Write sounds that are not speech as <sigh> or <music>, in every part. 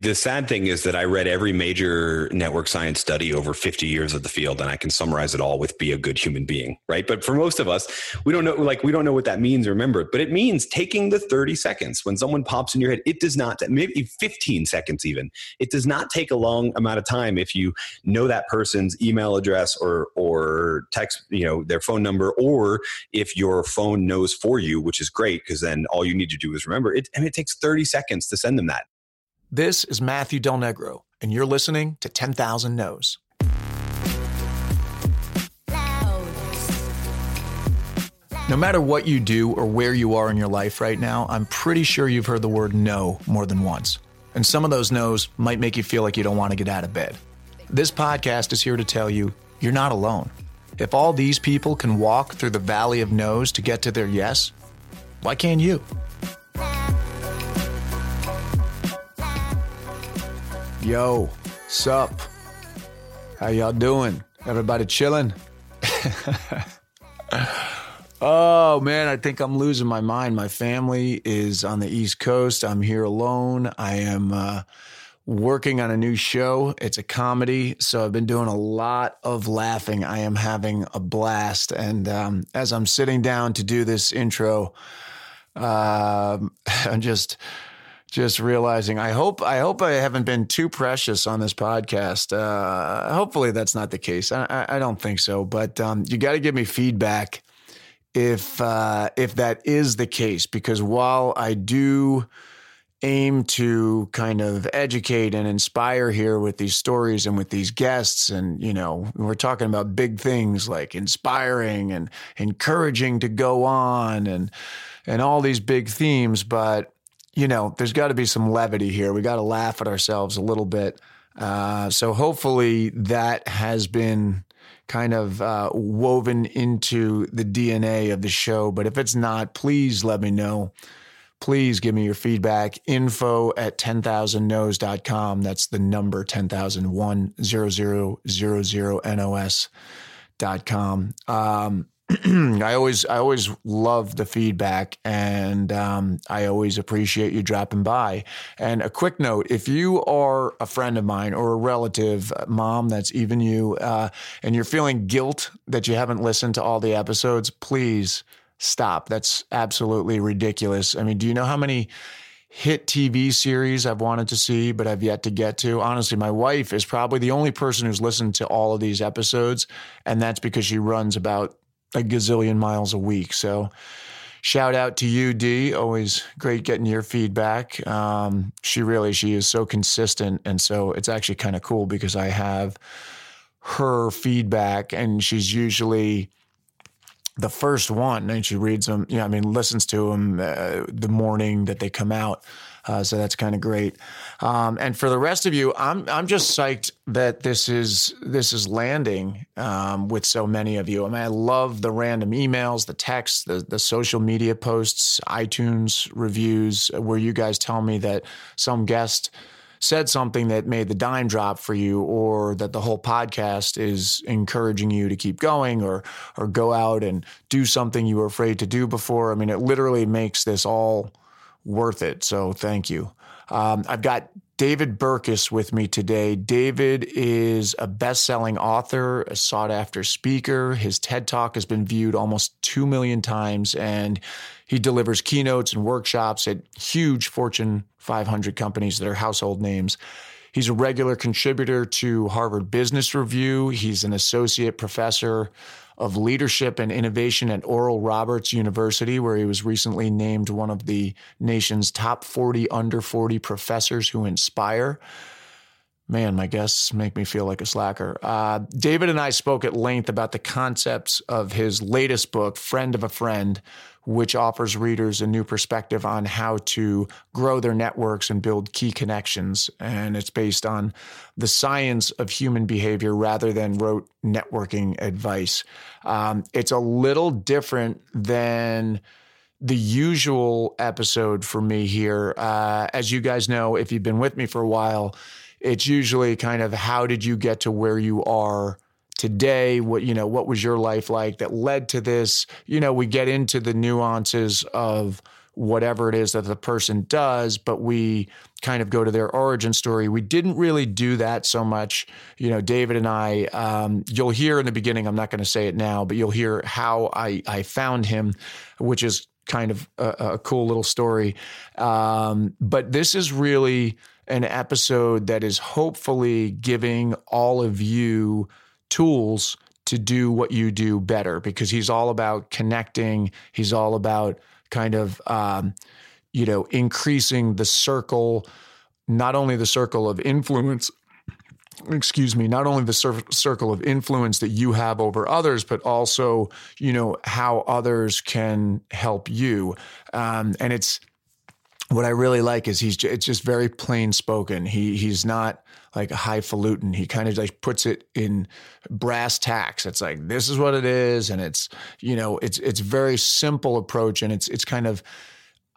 the sad thing is that I read every major network science study over 50 years of the field and I can summarize it all with be a good human being, right? But for most of us, we don't know like we don't know what that means remember but it means taking the 30 seconds when someone pops in your head. It does not maybe 15 seconds even. It does not take a long amount of time if you know that person's email address or or text, you know, their phone number or if your phone knows for you, which is great because then all you need to do is remember it and it takes 30 seconds to send them that. This is Matthew Del Negro, and you're listening to 10,000 No's. No matter what you do or where you are in your life right now, I'm pretty sure you've heard the word no more than once. And some of those no's might make you feel like you don't want to get out of bed. This podcast is here to tell you you're not alone. If all these people can walk through the valley of no's to get to their yes, why can't you? Yo, sup? How y'all doing? Everybody chilling? <laughs> oh man, I think I'm losing my mind. My family is on the East Coast. I'm here alone. I am uh, working on a new show. It's a comedy, so I've been doing a lot of laughing. I am having a blast, and um, as I'm sitting down to do this intro, uh, <laughs> I'm just just realizing I hope I hope I haven't been too precious on this podcast. Uh, hopefully that's not the case. I, I don't think so, but um, you got to give me feedback if uh, if that is the case, because while I do aim to kind of educate and inspire here with these stories and with these guests and you know we're talking about big things like inspiring and encouraging to go on and and all these big themes but you know, there's got to be some levity here. We got to laugh at ourselves a little bit. Uh, so hopefully that has been kind of uh, woven into the DNA of the show. But if it's not, please let me know. Please give me your feedback. Info at 10,000nos.com. That's the number 10,001 nos.com. Um, <clears throat> I always I always love the feedback, and um, I always appreciate you dropping by. And a quick note: if you are a friend of mine or a relative, mom, that's even you, uh, and you're feeling guilt that you haven't listened to all the episodes, please stop. That's absolutely ridiculous. I mean, do you know how many? hit TV series I've wanted to see, but I've yet to get to. Honestly, my wife is probably the only person who's listened to all of these episodes, and that's because she runs about a gazillion miles a week. So shout out to you, D. Always great getting your feedback. Um, she really, she is so consistent. And so it's actually kind of cool because I have her feedback and she's usually the first one and she reads them, yeah, I mean, listens to them uh, the morning that they come out. Uh, so that's kind of great. Um, and for the rest of you, I'm I'm just psyched that this is this is landing um, with so many of you. I mean, I love the random emails, the texts, the the social media posts, iTunes reviews, where you guys tell me that some guest said something that made the dime drop for you or that the whole podcast is encouraging you to keep going or or go out and do something you were afraid to do before. I mean, it literally makes this all worth it. So thank you. Um, I've got David Burkus with me today. David is a best selling author, a sought after speaker. His TED Talk has been viewed almost 2 million times, and he delivers keynotes and workshops at huge Fortune 500 companies that are household names. He's a regular contributor to Harvard Business Review. He's an associate professor of leadership and innovation at Oral Roberts University, where he was recently named one of the nation's top 40 under 40 professors who inspire. Man, my guests make me feel like a slacker. Uh, David and I spoke at length about the concepts of his latest book, Friend of a Friend, which offers readers a new perspective on how to grow their networks and build key connections. And it's based on the science of human behavior rather than rote networking advice. Um, it's a little different than the usual episode for me here. Uh, as you guys know, if you've been with me for a while, it's usually kind of how did you get to where you are today what you know what was your life like that led to this you know we get into the nuances of whatever it is that the person does, but we kind of go to their origin story. We didn't really do that so much. You know, David and I, um, you'll hear in the beginning, I'm not going to say it now, but you'll hear how I, I found him, which is kind of a, a cool little story. Um, but this is really an episode that is hopefully giving all of you tools to do what you do better because he's all about connecting. He's all about kind of, um, you know, increasing the circle, not only the circle of influence, excuse me, not only the cir- circle of influence that you have over others, but also, you know, how others can help you. Um, and it's, what I really like is he's it's just very plain spoken. He he's not like a highfalutin. He kind of like puts it in brass tacks. It's like this is what it is, and it's you know it's it's very simple approach, and it's it's kind of.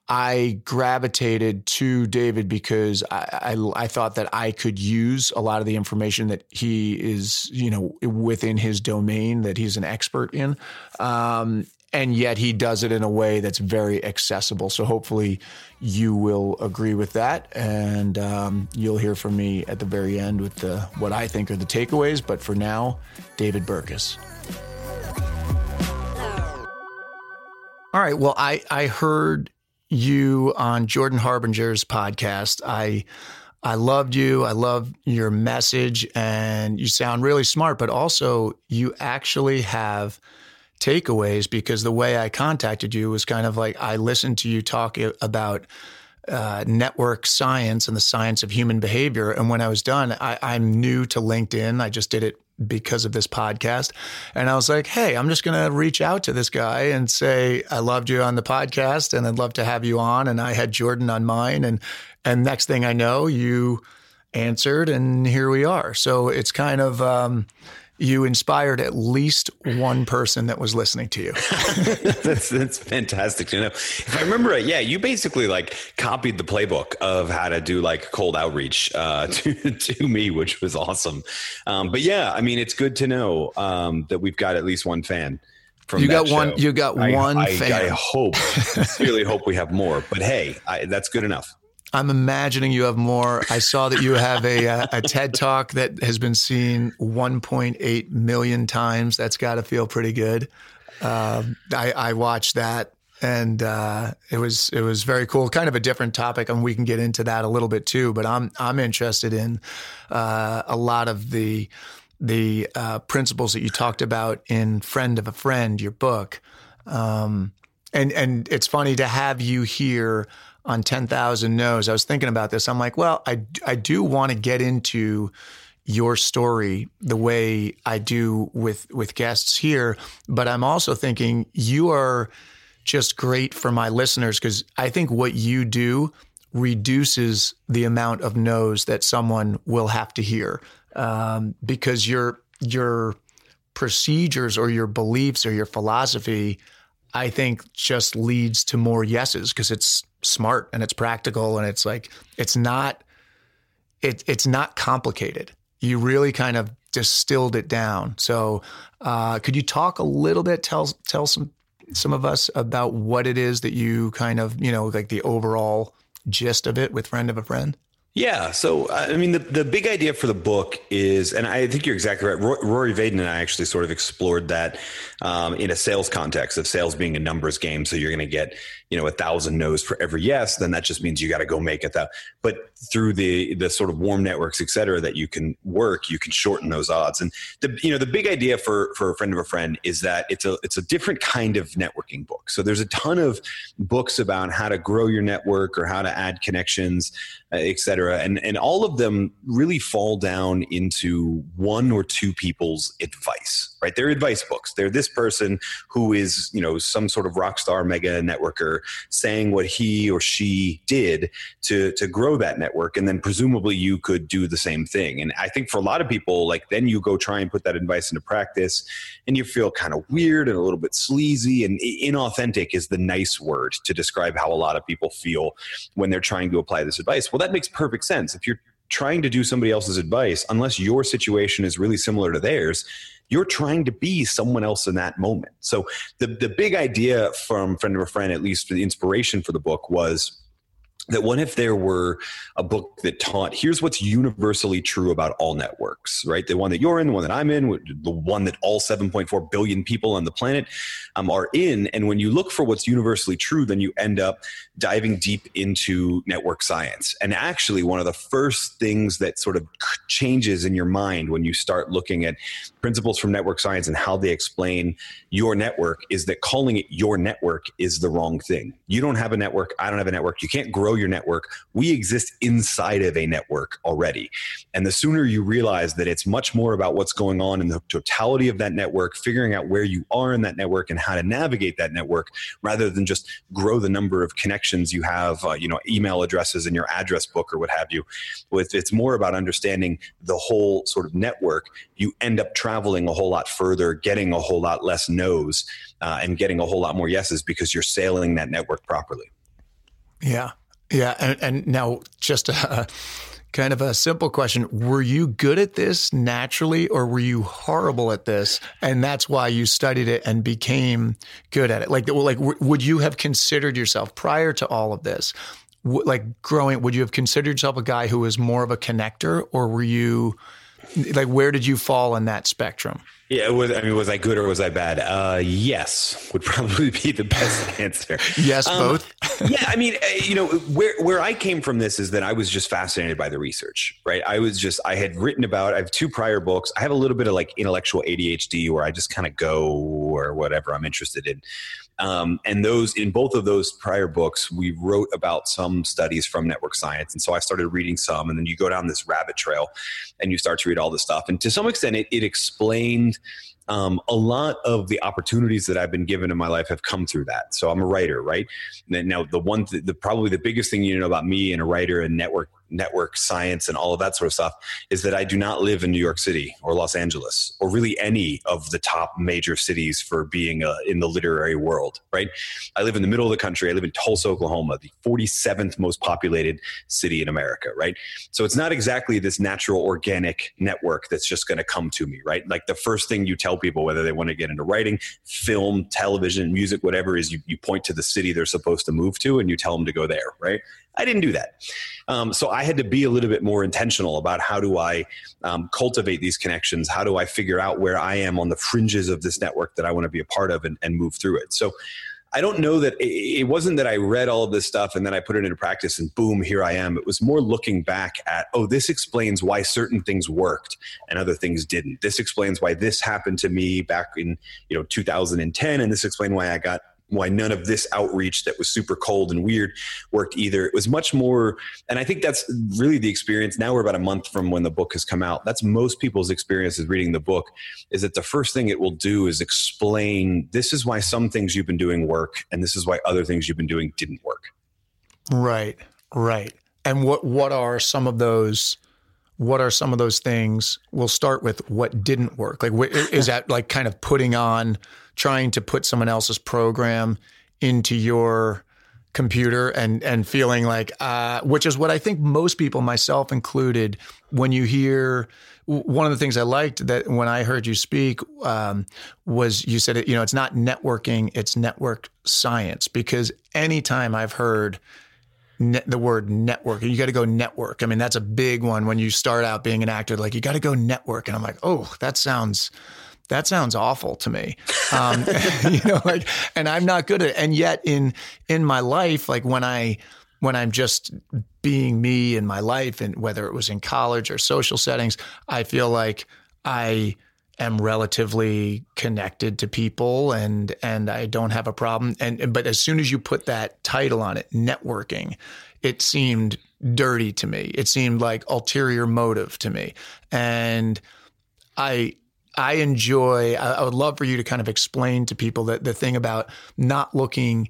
I gravitated to David because I, I, I thought that I could use a lot of the information that he is you know within his domain that he's an expert in, um, and yet he does it in a way that's very accessible. So hopefully you will agree with that, and um, you'll hear from me at the very end with the what I think are the takeaways. But for now, David Burkus. All right. Well, I I heard you on Jordan Harbinger's podcast. I I loved you. I love your message, and you sound really smart. But also, you actually have takeaways because the way I contacted you was kind of like I listened to you talk about uh, network science and the science of human behavior. And when I was done, I, I'm new to LinkedIn. I just did it because of this podcast. And I was like, hey, I'm just going to reach out to this guy and say, I loved you on the podcast and I'd love to have you on. And I had Jordan on mine. And, and next thing I know, you answered and here we are. So it's kind of, um, you inspired at least one person that was listening to you. <laughs> that's that's fantastic to know. If I remember it, yeah, you basically like copied the playbook of how to do like cold outreach uh, <laughs> to to me, which was awesome. Um, but yeah, I mean, it's good to know um, that we've got at least one fan. From You got show. one. You got I, one I, fan. I hope, really hope we have more. But hey, I, that's good enough. I'm imagining you have more. I saw that you have a, a, a TED talk that has been seen 1.8 million times. That's got to feel pretty good. Um, I, I, watched that, and uh, it was it was very cool. Kind of a different topic, and we can get into that a little bit too. But I'm I'm interested in uh, a lot of the the uh, principles that you talked about in "Friend of a Friend," your book. Um, and and it's funny to have you here on 10,000 No's, I was thinking about this. I'm like, well, I, I do want to get into your story the way I do with, with guests here, but I'm also thinking you are just great for my listeners because I think what you do reduces the amount of no's that someone will have to hear um, because your your procedures or your beliefs or your philosophy I think just leads to more yeses because it's smart and it's practical and it's like it's not it it's not complicated. You really kind of distilled it down. So, uh, could you talk a little bit? Tell tell some some of us about what it is that you kind of you know like the overall gist of it with friend of a friend. Yeah. So, I mean, the, the big idea for the book is, and I think you're exactly right. Rory Vaden and I actually sort of explored that um, in a sales context of sales being a numbers game. So you're going to get, you know, a thousand no's for every yes. Then that just means you got to go make it that. But through the the sort of warm networks, et cetera, that you can work, you can shorten those odds. And the you know the big idea for for a friend of a friend is that it's a it's a different kind of networking book. So there's a ton of books about how to grow your network or how to add connections, uh, et cetera, and and all of them really fall down into one or two people's advice. Right? They're advice books. They're this person who is you know some sort of rock star mega networker saying what he or she did to to grow that network. And then presumably you could do the same thing. And i think for a lot of people like then you go try and put that advice into practice and you feel kind of weird and a little bit sleazy. And inauthentic is the nice word to describe how a lot of people feel when they're trying to apply this advice. Well that makes perfect sense. If you're trying to do somebody else's advice unless your situation is really similar to theirs you're trying to be someone else in that moment. So the the big idea from friend of a friend at least for the inspiration for the book was that what if there were a book that taught here's what's universally true about all networks right? The one that you're in the one that i'm in the one that all 7.4 billion people on the planet um, are in. And when you look for what's universally true then you end up diving deep into network science. And actually one of the first things that sort of changes in your mind when you start looking at principles from network science and how they explain your network is that calling it your network is the wrong thing you don't have a network i don't have a network you can't grow your network. We exist inside of a network already. And the sooner you realize that it's much more about what's going on in the totality of that network, figuring out where you are in that network and how to navigate that network rather than just grow the number of connections you have, uh, you know, email addresses in your address book or what have you. It's more about understanding the whole sort of network. You end up traveling a whole lot further, getting a whole lot less no's, uh, and getting a whole lot more yeses because you're sailing that network properly. Yeah. Yeah, and, and now just a kind of a simple question: Were you good at this naturally, or were you horrible at this, and that's why you studied it and became good at it? Like, like would you have considered yourself prior to all of this? Like growing, would you have considered yourself a guy who was more of a connector, or were you like where did you fall in that spectrum? Yeah, was I mean, was I good or was I bad? Uh, yes, would <laughs> probably be the best <laughs> answer. yes, um, both. <laughs> yeah, I mean, uh, you know, where where I came from this is that I was just fascinated by the research, right? I was just I had written about. I have two prior books. I have a little bit of like intellectual ADHD, where I just kind of go or whatever I'm interested in. Um, and those in both of those prior books, we wrote about some studies from network science. And so I started reading some, and then you go down this rabbit trail and you start to read all this stuff. And to some extent, it, it explained um, a lot of the opportunities that I've been given in my life have come through that. So I'm a writer, right? Now, the one, th- the probably the biggest thing you know about me and a writer and network network science and all of that sort of stuff is that I do not live in New York City or Los Angeles or really any of the top major cities for being uh, in the literary world, right? I live in the middle of the country. I live in Tulsa, Oklahoma, the 47th most populated city in America, right? So it's not exactly this natural organic network that's just going to come to me, right? Like the first thing you tell people, whether they want to get into writing, film, television, music, whatever, is you, you point to the city they're supposed to move to and you tell them to go there, right? I didn't do that. Um, so I had to be a little bit more intentional about how do I um, cultivate these connections? How do I figure out where I am on the fringes of this network that I want to be a part of and, and move through it? So I don't know that it, it wasn't that I read all of this stuff and then I put it into practice and boom, here I am. It was more looking back at, oh, this explains why certain things worked and other things didn't. This explains why this happened to me back in, you know, 2010 and this explained why I got why none of this outreach that was super cold and weird worked either. It was much more, and I think that's really the experience. Now we're about a month from when the book has come out. That's most people's experience is reading the book, is that the first thing it will do is explain this is why some things you've been doing work, and this is why other things you've been doing didn't work. Right, right. And what what are some of those? What are some of those things? We'll start with what didn't work. Like, is that like kind of putting on trying to put someone else's program into your computer and and feeling like uh, which is what I think most people myself included when you hear one of the things I liked that when I heard you speak um, was you said it you know it's not networking it's network science. Because anytime I've heard the word network you got to go network. I mean that's a big one when you start out being an actor like you got to go network. And I'm like oh that sounds that sounds awful to me. Um, <laughs> you know, like, and I'm not good at. And yet in, in my life, like when I, when I'm just being me in my life and whether it was in college or social settings, I feel like I am relatively connected to people and, and I don't have a problem. And, but as soon as you put that title on it, networking, it seemed dirty to me. It seemed like ulterior motive to me. And I, I enjoy, I, would love for you to kind of explain to people that the thing about not looking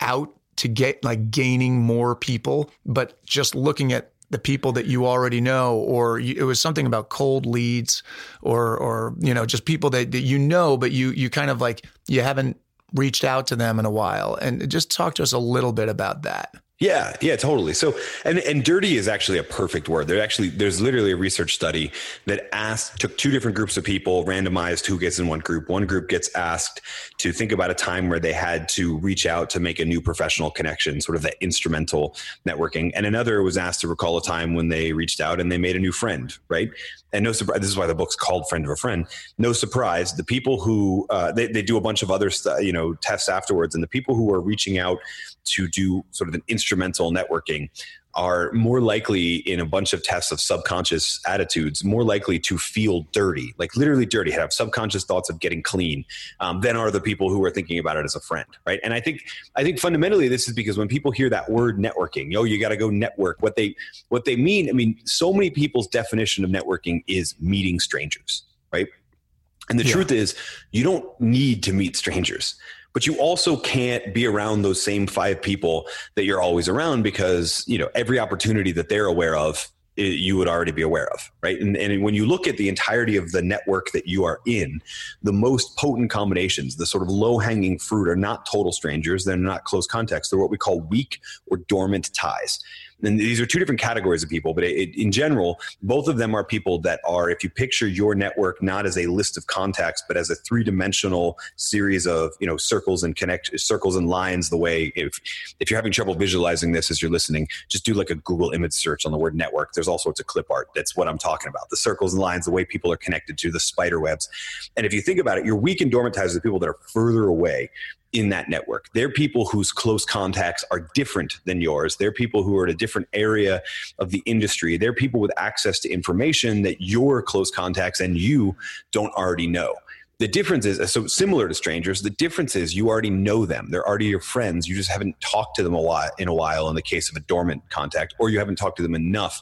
out to get like gaining more people, but just looking at the people that you already know, or you, it was something about cold leads, or or you know just people that, that you know, but you you kind of like you haven't reached out to them in a while, and just talk to us a little bit about that. Yeah, yeah, totally. So, and and dirty is actually a perfect word. There actually there's literally a research study that asked took two different groups of people, randomized who gets in one group. One group gets asked to think about a time where they had to reach out to make a new professional connection, sort of that instrumental networking, and another was asked to recall a time when they reached out and they made a new friend, right? And no surprise, this is why the book's called "Friend of a Friend." No surprise, the people who uh, they they do a bunch of other st- you know tests afterwards, and the people who are reaching out to do sort of an instrumental networking are more likely in a bunch of tests of subconscious attitudes more likely to feel dirty like literally dirty have subconscious thoughts of getting clean um, than are the people who are thinking about it as a friend right? And i think i think fundamentally this is because when people hear that word networking yo you got to go network what they what they mean i mean so many people's definition of networking is meeting strangers right? And the yeah. truth is you don't need to meet strangers but you also can't be around those same five people that you're always around because you know every opportunity that they're aware of you would already be aware of, right? And, and, when you look at the entirety of the network that you are in, the most potent combinations, the sort of low hanging fruit, are not total strangers. They're not close contacts. They're what we call weak or dormant ties and these are two different categories of people, but it, in general, both of them are people that are, if you picture your network not as a list of contacts, but as a three dimensional series of you know circles and connect circles and lines. The way if if you're having trouble visualizing this as you're listening, just do like a Google image search on the word network. There's all sorts of clip art. That's what I'm talking about. The circles and lines, the way people are connected to the spider webs. And if you think about it, your weak and dormant ties are the people that are further away in that network. They're people whose close contacts are different than yours. They're people who are in a different area of the industry. They're people with access to information that your close contacts and you don't already know. The difference is so similar to strangers. The difference is you already know them. They're already your friends. You just haven't talked to them a while in a while in the case of a dormant contact, or you haven't talked to them enough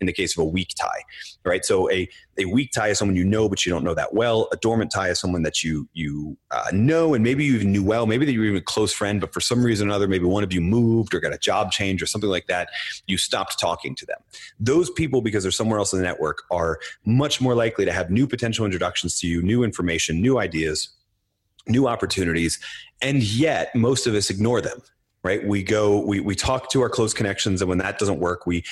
in the case of a weak tie. Right. So a a weak tie is someone you know but you don't know that well. A dormant tie is someone that you you uh, know and maybe you even knew well. Maybe you were even a close friend, but for some reason or another, maybe one of you moved or got a job change or something like that. You stopped talking to them. Those people, because they're somewhere else in the network, are much more likely to have new potential introductions to you, new information, new ideas, new opportunities, and yet most of us ignore them right we go we, we talk to our close connections and when that doesn't work we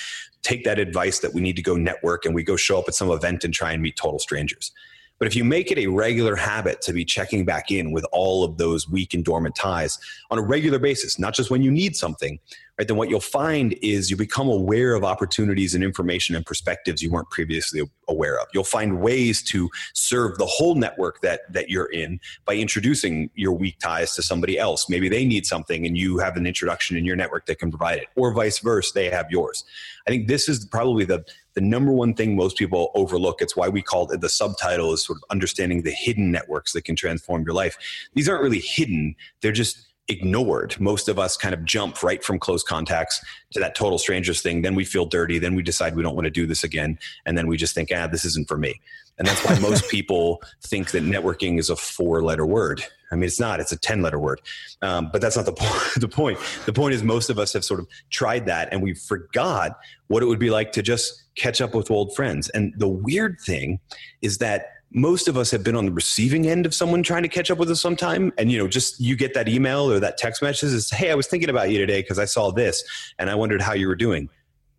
take that advice that we need to go network and we go show up at some event and try and meet total strangers. But if you make it a regular habit to be checking back in with all of those weak and dormant ties on a regular basis, not just when you need something, right, then what you'll find is you become aware of opportunities and information and perspectives you weren't previously aware of. You'll find ways to serve the whole network that that you're in by introducing your weak ties to somebody else. Maybe they need something and you have an introduction in your network that can provide it, or vice versa, they have yours. I think this is probably the the number one thing most people overlook. It's why we called it the subtitle is sort of understanding the hidden networks that can transform your life. These aren't really hidden; they're just ignored. Most of us kind of jump right from close contacts to that total strangers thing. Then we feel dirty. Then we decide we don't want to do this again. And then we just think, ah, this isn't for me. And that's why most <laughs> people think that networking is a four letter word. I mean, it's not, it's a 10 letter word. Um, but that's not the, <laughs> po- the point. The point is, most of us have sort of tried that and we forgot what it would be like to just catch up with old friends. And the weird thing is that most of us have been on the receiving end of someone trying to catch up with us sometime. And you know just you get that email or that text message is hey i was thinking about you today because i saw this and i wondered how you were doing.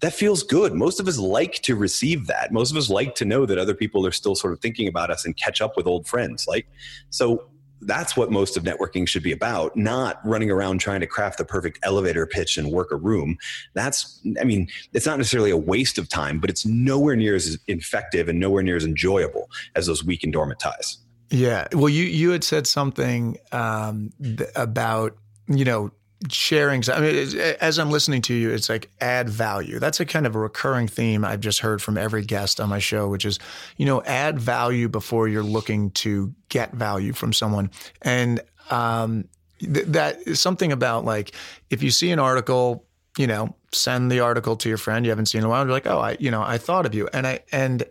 That feels good. Most of us like to receive that. Most of us like to know that other people are still sort of thinking about us and catch up with old friends like so that's what most of networking should be about not running around trying to craft the perfect elevator pitch and work a room. That's i mean it's not necessarily a waste of time but it's nowhere near as effective and nowhere near as enjoyable as those weak and dormant ties. Yeah. Well you you had said something um, about you know sharing i mean as i'm listening to you it's like add value. That's a kind of a recurring theme i've just heard from every guest on my show which is you know add value before you're looking to get value from someone. And um, th- that is something about like if you see an article you know send the article to your friend you haven't seen in a while you're like oh i you know i thought of you. And i and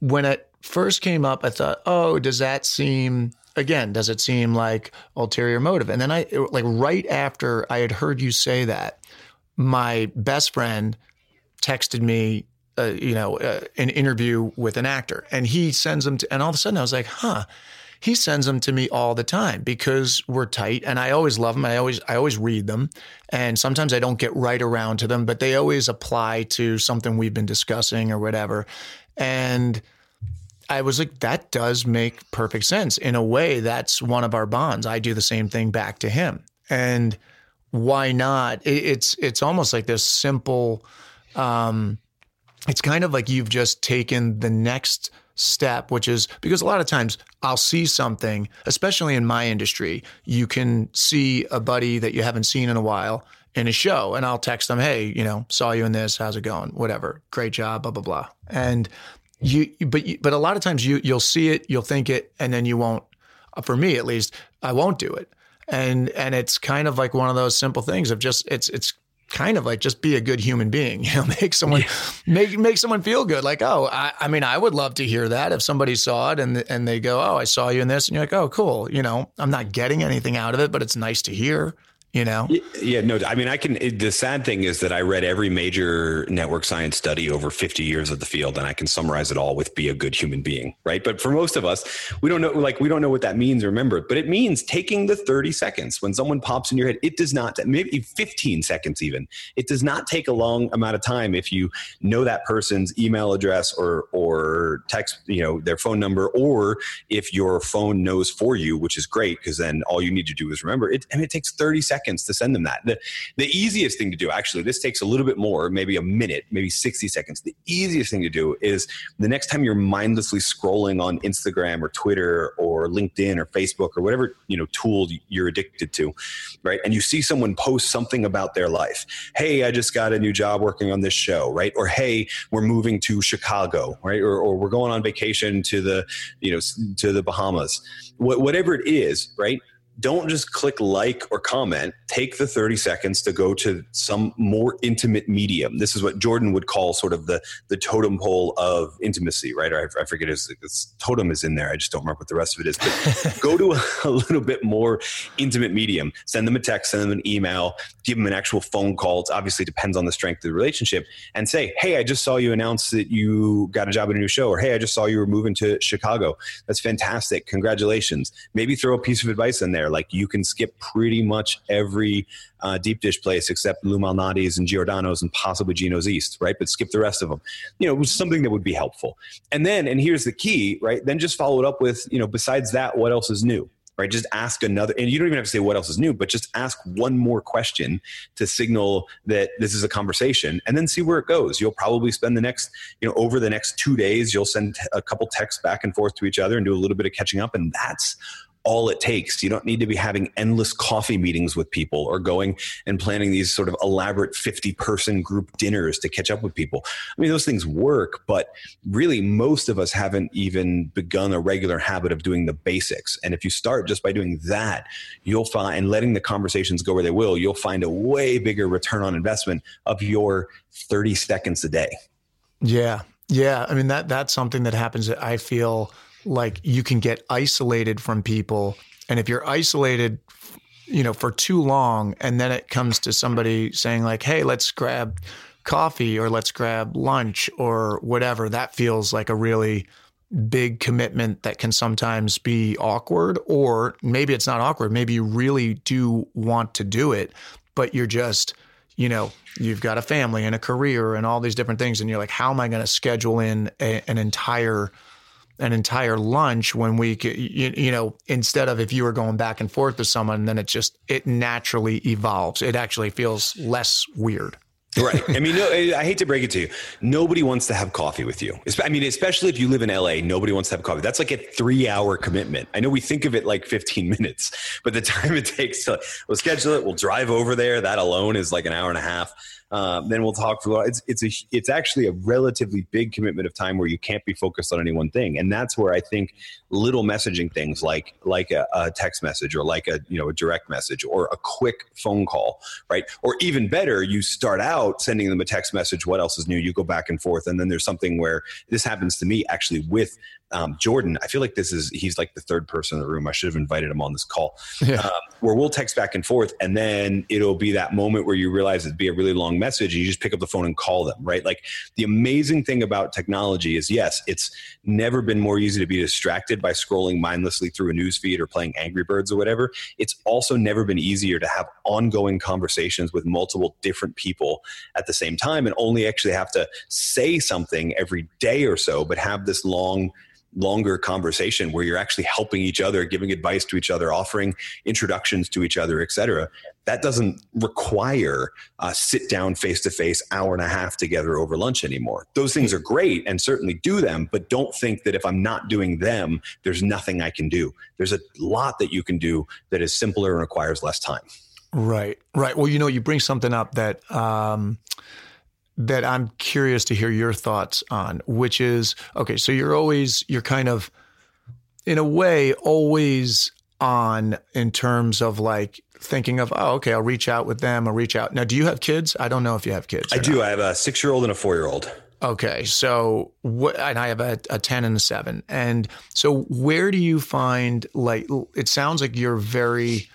when it first came up i thought oh does that seem again, does it seem like ulterior motive? And then I, like right after I had heard you say that, my best friend texted me, uh, you know, uh, an interview with an actor, and he sends them to, and all of a sudden I was like, huh, he sends them to me all the time because we're tight and I always love them. I always, I always read them. And sometimes I don't get right around to them, but they always apply to something we've been discussing or whatever. And I was like, that does make perfect sense. In a way, that's one of our bonds. I do the same thing back to him. And why not? it's it's almost like this simple um, it's kind of like you've just taken the next step, which is because a lot of times I'll see something, especially in my industry, you can see a buddy that you haven't seen in a while in a show and I'll text them, Hey, you know, saw you in this. How's it going? Whatever. Great job, blah, blah, blah. And you, but, you, but a lot of times you, you'll see it, you'll think it, and then you won't, uh, for me at least, I won't do it. And, and it's kind of like one of those simple things of just, it's, it's kind of like just be a good human being, <laughs> you know, make someone yeah. make make someone feel good. Like, oh, I, I, mean, I would love to hear that if somebody saw it and and they go, oh, I saw you in this, and you're like, oh, cool. You know, I'm not getting anything out of it, but it's nice to hear you know? Yeah no i mean i can the sad thing is that i read every major network science study over 50 years of the field and i can summarize it all with be a good human being right? But for most of us we don't know like we don't know what that means remember but it means taking the 30 seconds when someone pops in your head. It does not maybe 15 seconds even. It does not take a long amount of time if you know that person's email address or or text you know their phone number or if your phone knows for you which is great because then all you need to do is remember it and it takes 30 seconds seconds to send them that. The, the easiest thing to do, actually, this takes a little bit more, maybe a minute, maybe 60 seconds. The easiest thing to do is the next time you're mindlessly scrolling on Instagram or Twitter or LinkedIn or Facebook or whatever, you know, tool you're addicted to, right? And you see someone post something about their life. Hey, I just got a new job working on this show, right? Or hey, we're moving to Chicago, right? Or, or we're going on vacation to the, you know, to the Bahamas. Wh- whatever it is, right? Don't just click like or comment. Take the 30 seconds to go to some more intimate medium. This is what Jordan would call sort of the, the totem pole of intimacy, right? Or I, I forget his, his, totem is in there. I just don't remember what the rest of it is. But <laughs> go to a, a, little bit more intimate medium. Send them a text, send them an email, give them an actual phone call. It obviously depends on the strength of the relationship. And say, hey, I just saw you announce that you got a job at a new show. Or hey, I just saw you were moving to Chicago. That's fantastic. Congratulations. Maybe throw a piece of advice in there like you can skip pretty much every uh, deep dish place except Lou Malnati's and Giordano's and possibly Gino's East, right? But skip the rest of them. You know, it was something that would be helpful. And then, and here's the key, right? Then just follow it up with, you know, besides that, what else is new? right? Just ask another, and you don't even have to say what else is new, but just ask one more question to signal that this is a conversation and then see where it goes. You'll probably spend the next, you know, over the next two days, you'll send a couple texts back and forth to each other and do a little bit of catching up. And that's all it takes. You don't need to be having endless coffee meetings with people or going and planning these sort of elaborate 50 person group dinners to catch up with people. I mean, those things work, but really, most of us haven't even begun a regular habit of doing the basics. And if you start just by doing that, you'll find, and letting the conversations go where they will, you'll find a way bigger return on investment of your 30 seconds a day. Yeah. Yeah. I mean, that that's something that happens that I feel like you can get isolated from people. And if you're isolated, you know, for too long, and then it comes to somebody saying, like, hey, let's grab coffee or let's grab lunch or whatever, that feels like a really big commitment that can sometimes be awkward. Or maybe it's not awkward. Maybe you really do want to do it, but you're just, you know, you've got a family and a career and all these different things. And you're like, how am I going to schedule in a, an entire an entire lunch when we could, you, you, know, instead of if you were going back and forth with someone, then it just, it naturally evolves. It actually feels less weird. right. I mean, no, I hate to break it to you. Nobody wants to have coffee with you. I mean, especially if you live in LA, nobody wants to have coffee. That's like a three hour commitment. I know we think of it like 15 <laughs> minutes, but the time it takes to, we'll schedule it, we'll drive over there. That alone is like an hour and a half. Um, then we'll talk for a while. It's it's a it's actually a relatively big commitment of time where you can't be focused on any one thing, and that's where I think little messaging things like like a, a text message or like a you know a direct message or a quick phone call, right? Or even better, you start out sending them a text message. What else is new? You go back and forth, and then there's something where this happens to me actually with um, Jordan, I feel like this is he's like the third person in the room. I should have invited him on this call, <laughs> yeah. um, where we'll text back and forth, and then it'll be that moment where you realize it'd be a really long message, and you just pick up the phone and call them. Right? Like the amazing thing about technology is, yes, it's never been more easy to be distracted by scrolling mindlessly through a news feed or playing Angry Birds or whatever. It's also never been easier to have ongoing conversations with multiple different people at the same time, and only actually have to say something every day or so, but have this long longer conversation where you're actually helping each other giving advice to each other offering introductions to each other etc that doesn't require a sit down face to face hour and a half together over lunch anymore. Those things are great and certainly do them but don't think that if i'm not doing them there's nothing i can do. There's a lot that you can do that is simpler and requires less time. Right right. Well you know you bring something up that um that I'm curious to hear your thoughts on, which is okay, so you're always, you're kind of, in a way, always on in terms of like thinking of, oh, okay, I'll reach out with them, I'll reach out. Now, do you have kids? I don't know if you have kids. I do. Not. I have a six year old and a four year old. Okay. So, what, and I have a, a 10 and a seven. And so, where do you find, like, it sounds like you're very,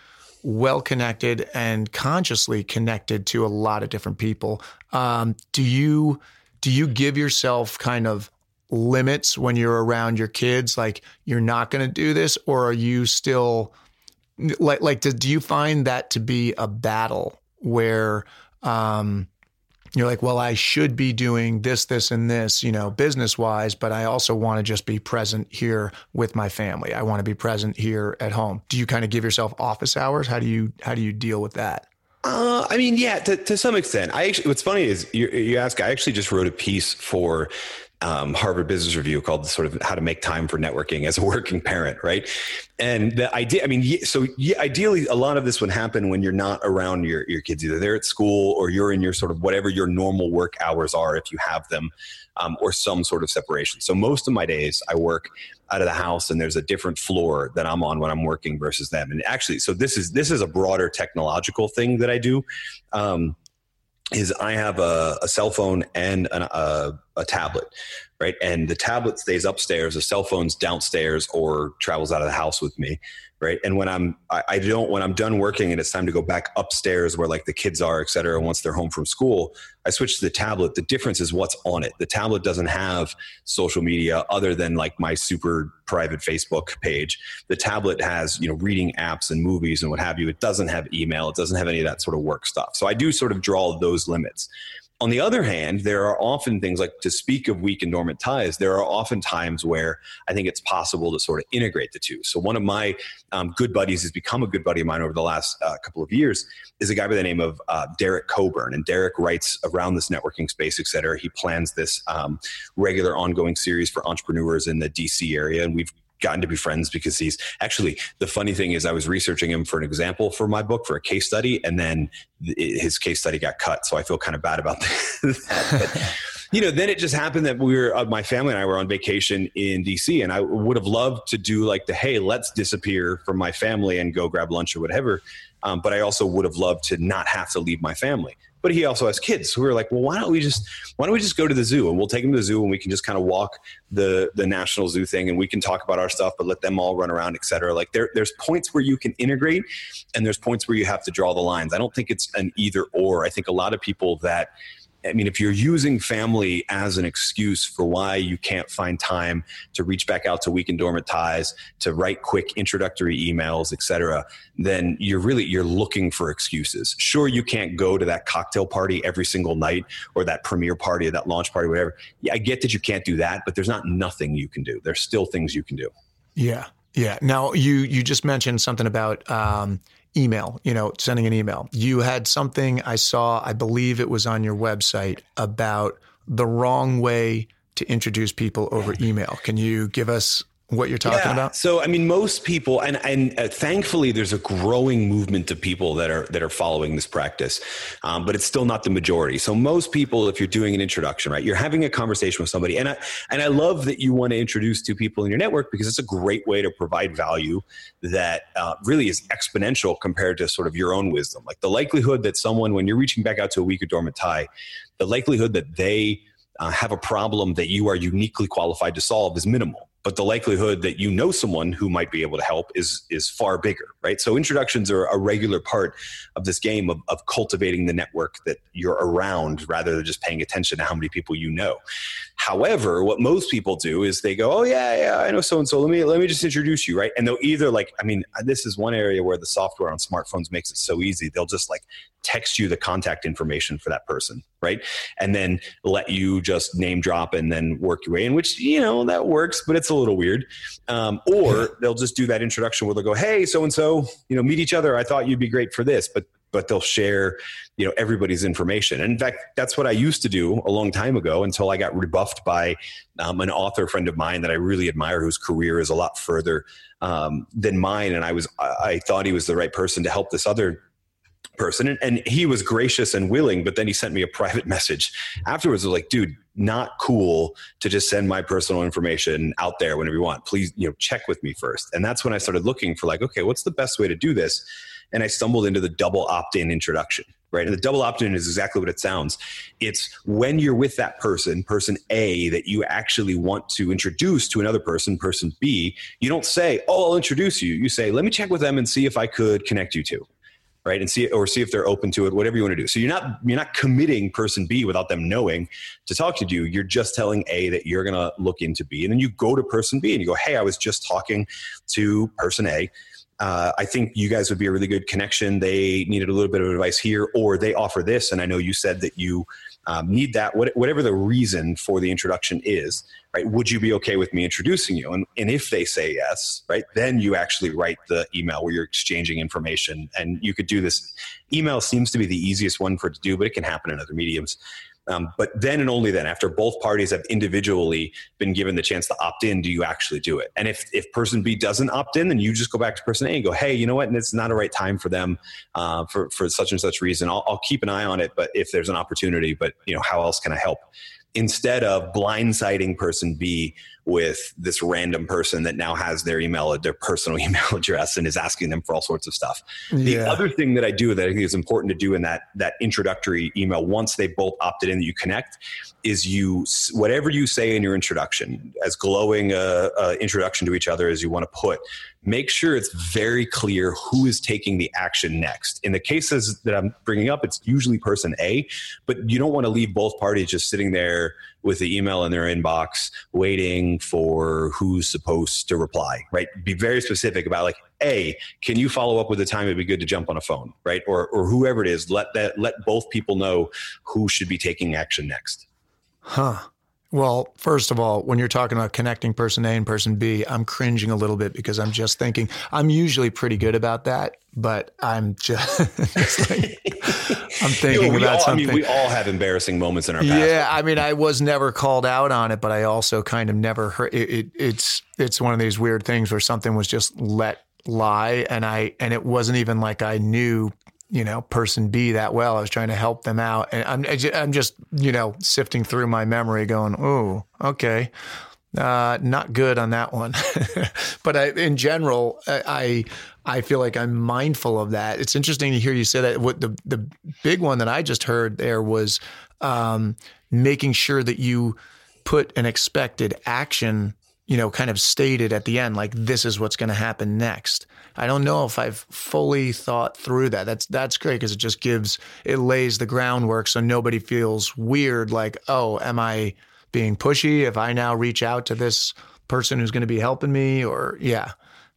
well connected and consciously connected to a lot of different people. Um, do you do you give yourself kind of limits when you're around your kids? Like you're not going to do this, or are you still like like do, do you find that to be a battle where um, you're like, well, I should be doing this, this, and this, you know, business wise, but I also want to just be present here with my family. I want to be present here at home. Do you kind of give yourself office hours? How do you how do you deal with that? Uh, I mean, yeah, to, to some extent. I actually, what's funny is you, you ask. I actually just wrote a piece for um, Harvard Business Review called sort of how to make time for networking as a working parent, right? And the idea, I mean, so ideally, a lot of this would happen when you're not around your, your kids, either they're at school or you're in your sort of whatever your normal work hours are, if you have them, um, or some sort of separation. So most of my days, I work out of the house, and there's a different floor that I'm on when I'm working versus them. And actually, so this is this is a broader technological thing that I do. Um, is I have a, a cell phone and an, a, a tablet, right? And the tablet stays upstairs, the cell phone's downstairs or travels out of the house with me right? And when i'm I, I, don't when i'm done working and it's time to go back upstairs where like the kids are et cetera once they're home from school i switch to the tablet. The difference is what's on it. The tablet doesn't have social media other than like my super private facebook page. The tablet has you know reading apps and movies and what have you. It doesn't have email. It doesn't have any of that sort of work stuff. So i do sort of draw those limits on the other hand, there are often things like to speak of weak and dormant ties, there are often times where I think it's possible to sort of integrate the two. So, one of my um, good buddies has become a good buddy of mine over the last uh, couple of years is a guy by the name of uh, Derek Coburn. And Derek writes around this networking space, et cetera. He plans this um, regular ongoing series for entrepreneurs in the DC area. And we've gotten to be friends because he's actually the funny thing is I was researching him for an example for my book for a case study and then his case study got cut so I feel kind of bad about <laughs> that. But, you know then it just happened that we were uh, my family and I were on vacation in DC and I would have loved to do like the hey let's disappear from my family and go grab lunch or whatever um, but I also would have loved to not have to leave my family but he also has kids. So we were like, well, why don't we just why don't we just go to the zoo and we'll take him to the zoo and we can just kind of walk the the national zoo thing and we can talk about our stuff, but let them all run around, etc. Like there there's points where you can integrate and there's points where you have to draw the lines. I don't think it's an either or. I think a lot of people that I mean, if you're using family as an excuse for why you can't find time to reach back out to weak and dormant ties, to write quick introductory emails, etc., then you're really you're looking for excuses. Sure, you can't go to that cocktail party every single night or that premiere party or that launch party, whatever. Yeah, I get that you can't do that, but there's not nothing you can do. There's still things you can do. Yeah, yeah. Now you you just mentioned something about. Um, email, you know, sending an email. You had something I saw, I believe it was on your website about the wrong way to introduce people over email. Can you give us what you're talking yeah. about? So, I mean, most people, and and uh, thankfully, there's a growing movement of people that are that are following this practice, um, but it's still not the majority. So, most people, if you're doing an introduction, right, you're having a conversation with somebody, and I and I love that you want to introduce two people in your network because it's a great way to provide value that uh, really is exponential compared to sort of your own wisdom. Like the likelihood that someone, when you're reaching back out to a weak or dormant tie, the likelihood that they uh, have a problem that you are uniquely qualified to solve is minimal but the likelihood that you know someone who might be able to help is is far bigger, right? So introductions are a regular part of this game of, of cultivating the network that you're around rather than just paying attention to how many people you know. However, what most people do is they go, "Oh yeah, yeah, I know so and so. Let me let me just introduce you, right?" And they'll either like, I mean, this is one area where the software on smartphones makes it so easy. They'll just like text you the contact information for that person, right? And then let you just name drop and then work your way in, which you know that works, but it's a little weird. Um, or they'll just do that introduction where they'll go, "Hey, so and so, you know, meet each other. I thought you'd be great for this," but but they'll share you know everybody's information and in fact that's what i used to do a long time ago until i got rebuffed by um, an author friend of mine that i really admire whose career is a lot further um, than mine and i was i thought he was the right person to help this other person and, and, he was gracious and willing but then he sent me a private <laughs> message afterwards was like dude not cool to just send my personal information out there whenever you want please you know check with me first and that's when i started looking for like okay what's the best way to do this and I stumbled into the double opt in introduction. Right. And the double opt in is exactly what it sounds. It's when you're with that person, person A, that you actually want to introduce to another person, person B, you don't say, Oh, I'll introduce you. You say, Let me check with them and see if I could connect you to right? And see or see if they're open to it whatever you want to do. So you're not you're not committing person b without them knowing to talk to you. You're just telling a that you're going to look into b. And then you go to person b and you go hey i was just talking to person a uh, I think you guys would be a really good connection. They needed a little bit of advice here, or they offer this. And I know you said that you um, need that, whatever the reason for the introduction is, right? Would you be okay with me introducing you? And, and if they say yes, right, then you actually write the email where you're exchanging information. And you could do this. Email seems to be the easiest one for it to do, but it can happen in other mediums. Um, but then and only then, after both parties have individually been given the chance to opt in, do you actually do it? And if, if person B doesn't opt in, then you just go back to person A and go, hey, you know what? And it's not a right time for them uh, for, for such and such reason. I'll, I'll keep an eye on it, but if there's an opportunity, but you know, how else can I help? instead of blindsiding person B with this random person that now has their email, their personal <laughs> email address, and is asking them for all sorts of stuff. Yeah. The other thing that I do that I think is important to do in that that introductory email, once they both opted in, that you connect, is you whatever you say in your introduction, as glowing a, a introduction to each other as you want to put, make sure it's very clear who is taking the action next. In the cases that I'm bringing up, it's usually person A, but you don't want to leave both parties just sitting there with the email in their inbox waiting for who's supposed to reply, right? Be very specific about like, A, can you follow up with the time it'd be good to jump on a phone, right? Or, or whoever it is, let that, let both people know who should be taking action next. Huh. Well, first of all, when you're talking about connecting person A and person B, I'm cringing a little bit because I'm just thinking I'm usually pretty good about that, but I'm just, <laughs> just like, I'm thinking you know, about all, something. I mean, we all have embarrassing moments in our past. Yeah, I mean, I was never called out on it, but I also kind of never heard it, it, it's it's one of these weird things where something was just let lie, and I and it wasn't even like I knew you know, person B that well. I was trying to help them out, and I'm I'm just you know sifting through my memory, going, oh, okay, uh, not good on that one. <laughs> but I, in general, I I feel like I'm mindful of that. It's interesting to hear you say that. What the the big one that I just heard there was um, making sure that you put an expected action you know, kind of stated at the end, like this is what's going to happen next. I don't know if I've fully thought through that. That's that's great because it just gives it lays the groundwork so nobody feels weird. Like, oh, am I being pushy if I now reach out to this person who's going to be helping me? Or yeah,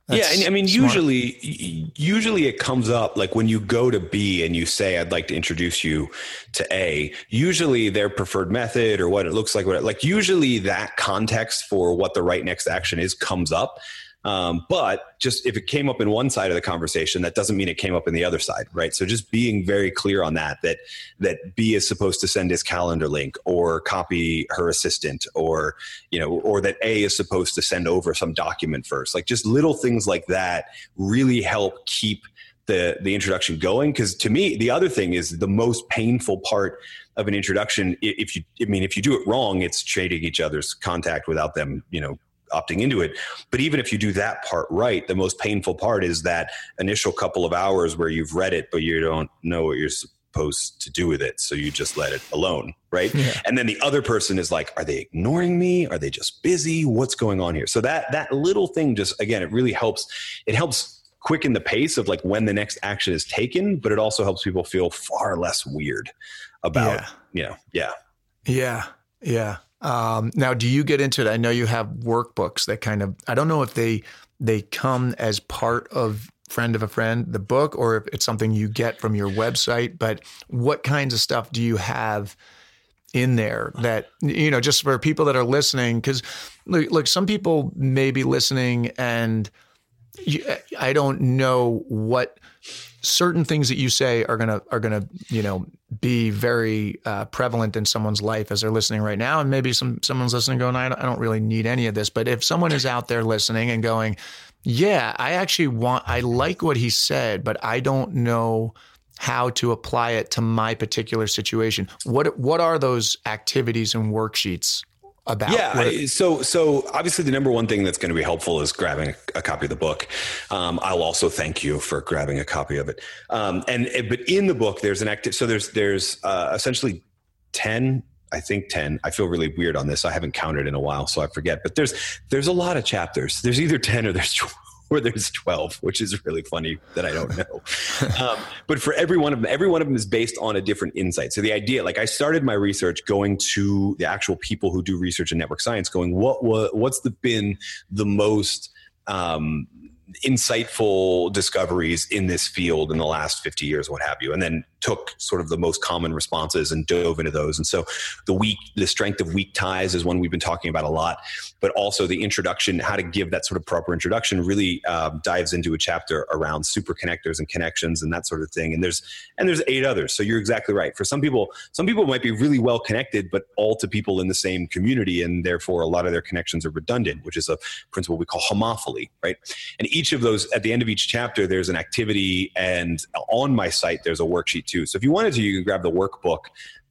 that's yeah, I mean, smart. usually, usually it comes up like when you go to B and you say, "I'd like to introduce you to A." Usually, their preferred method or what it looks like, what like usually that context for what the right next action is comes up. Um, but just if it came up in one side of the conversation, that doesn't mean it came up in the other side, right? So just being very clear on that, that that B is supposed to send his calendar link or copy her assistant, or you know, or that A is supposed to send over some document first. Like just little things like that really help keep the the introduction going. Because to me, the other thing is the most painful part of an introduction. If you, I mean, if you do it wrong, it's trading each other's contact without them, you know, opting into it. But even if you do that part right, the most painful part is that initial couple of hours where you've read it, but you don't know what you're supposed to do with it. So you just let it alone. Right. Yeah. And then the other person is like, are they ignoring me? Are they just busy? What's going on here? So that, that little thing just, again, it really helps. It helps quicken the pace of like when the next action is taken, but it also helps people feel far less weird about, yeah. you know, yeah. Yeah. Yeah. Um, now, do you get into it? I know you have workbooks that kind of, I don't know if they, they come as part of friend of a friend, the book, or if it's something you get from your website, but what kinds of stuff do you have in there that, you know, just for people that are listening? Cause look, look some people may be listening and you, I don't know what certain things that you say are gonna are gonna you know be very uh, prevalent in someone's life as they're listening right now, and maybe some someone's listening going, I don't, I don't really need any of this. But if someone is out there listening and going, Yeah, I actually want, I like what he said, but I don't know how to apply it to my particular situation. What what are those activities and worksheets about yeah so so obviously the number one thing that's going to be helpful is grabbing a, a copy of the book um, i'll also thank you for grabbing a copy of it um, and but in the book there's an active so there's there's uh, essentially 10 I think 10. I feel really weird on this. I haven't counted in a while, so I forget. But there's there's a lot of chapters. There's either 10 or there's or there's 12, which is really funny that I don't know. <laughs> um, but for every one of them, every one of them is based on a different insight. So the idea, like I started my research going to the actual people who do research in network science, going, what, what what's the, been the most um, insightful discoveries in this field in the last 50 years, what have you, and then took sort of the most common responses and dove into those. And so the weak, the strength of weak ties is one we've been talking about a lot, but also the introduction, how to give that sort of proper introduction really um, dives into a chapter around super connectors and connections and that sort of thing. And there's, and there's eight others. So you're exactly right. For some people, some people might be really well connected, but all to people in the same community. And therefore a lot of their connections are redundant, which is a principle we call homophily, right? And each of those, at the end of each chapter, there's an activity and on my site, there's a worksheet too. So if you wanted to, you can grab the workbook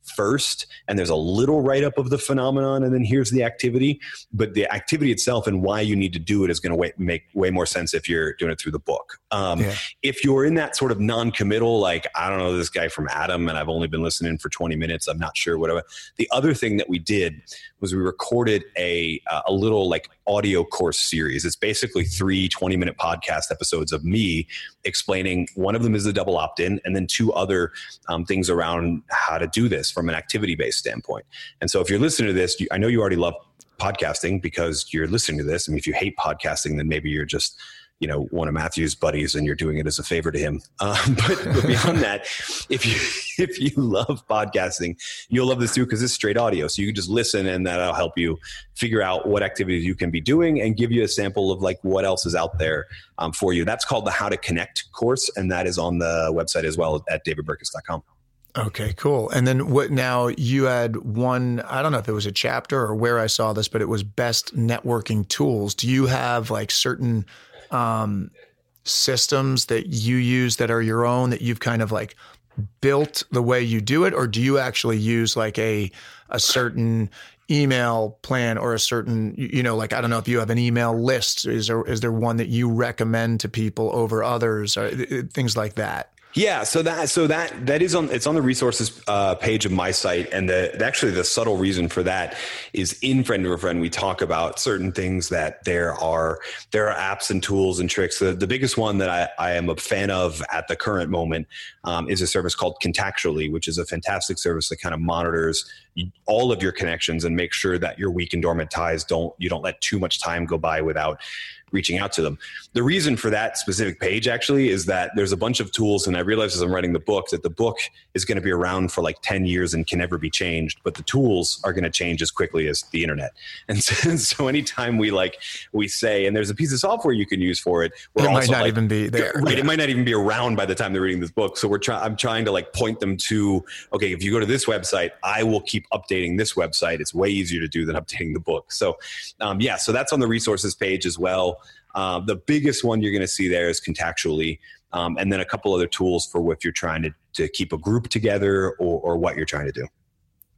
first and there's a little write up of the phenomenon and then here's the activity but the activity itself and why you need to do it is going to make way more sense if you're doing it through the book um, yeah. if you're in that sort of non-committal like i don't know this guy from adam and i've only been listening for 20 minutes i'm not sure whatever the other thing that we did was we recorded a uh, a little like audio course series. It's basically three 20 minute podcast episodes of me explaining one of them is the double opt in, and then two other um, things around how to do this from an activity based standpoint. And so if you're listening to this, I know you already love podcasting because you're listening to this. I mean, if you hate podcasting, then maybe you're just you know one of Matthew's buddies and you're doing it as a favor to him. Um, <laughs> but, but, beyond that, if you <laughs> if you love podcasting, you'll love this too because it's straight audio. So you can just listen and that'll help you figure out what activities you can be doing and give you a sample of like what else is out there um, for you. That's called the How to Connect course, and that is on the website as well at davidburkus.com. Okay, cool. And then what now you had one, I don't know if it was a chapter or where I saw this, but it was best networking tools. Do you have like certain um, systems that you use that are your own that you've kind of like built the way you do it, or do you actually use like a a certain email plan or a certain you know like I don't know if you have an email list. Is there is there one that you recommend to people over others? Or things like that yeah, so that so that that is on it's on the resources uh, page of my site, and the actually the subtle reason for that is in friend of a friend we talk about certain things that there are there are apps and tools and tricks. The, the biggest one that I, I am a fan of at the current moment um, is a service called Contactually, which is a fantastic service that kind of monitors all of your connections and make sure that your weak and dormant ties don't you don't let too much time go by without reaching out to them. The reason for that specific page actually is that there's a bunch of tools, and I realized as I'm writing the book that the book is going to be around for like 10 years and can never be changed, but the tools are going to change as quickly as the internet. <laughs> And so, so anytime we like we say, and there's a piece of software you can use for it, it might not like, even be there. Right, yeah. it might not even be around by the time they're reading this book. So we're trying. I'm trying to like point them to okay, if you go to this website, I will keep updating this website. It's way easier to do than updating the book. So um, yeah, so that's on the resources page as well. Uh, the biggest one you're going to see there is contactually, um, and then a couple other tools for if you're trying to, to keep a group together or, or what you're trying to do.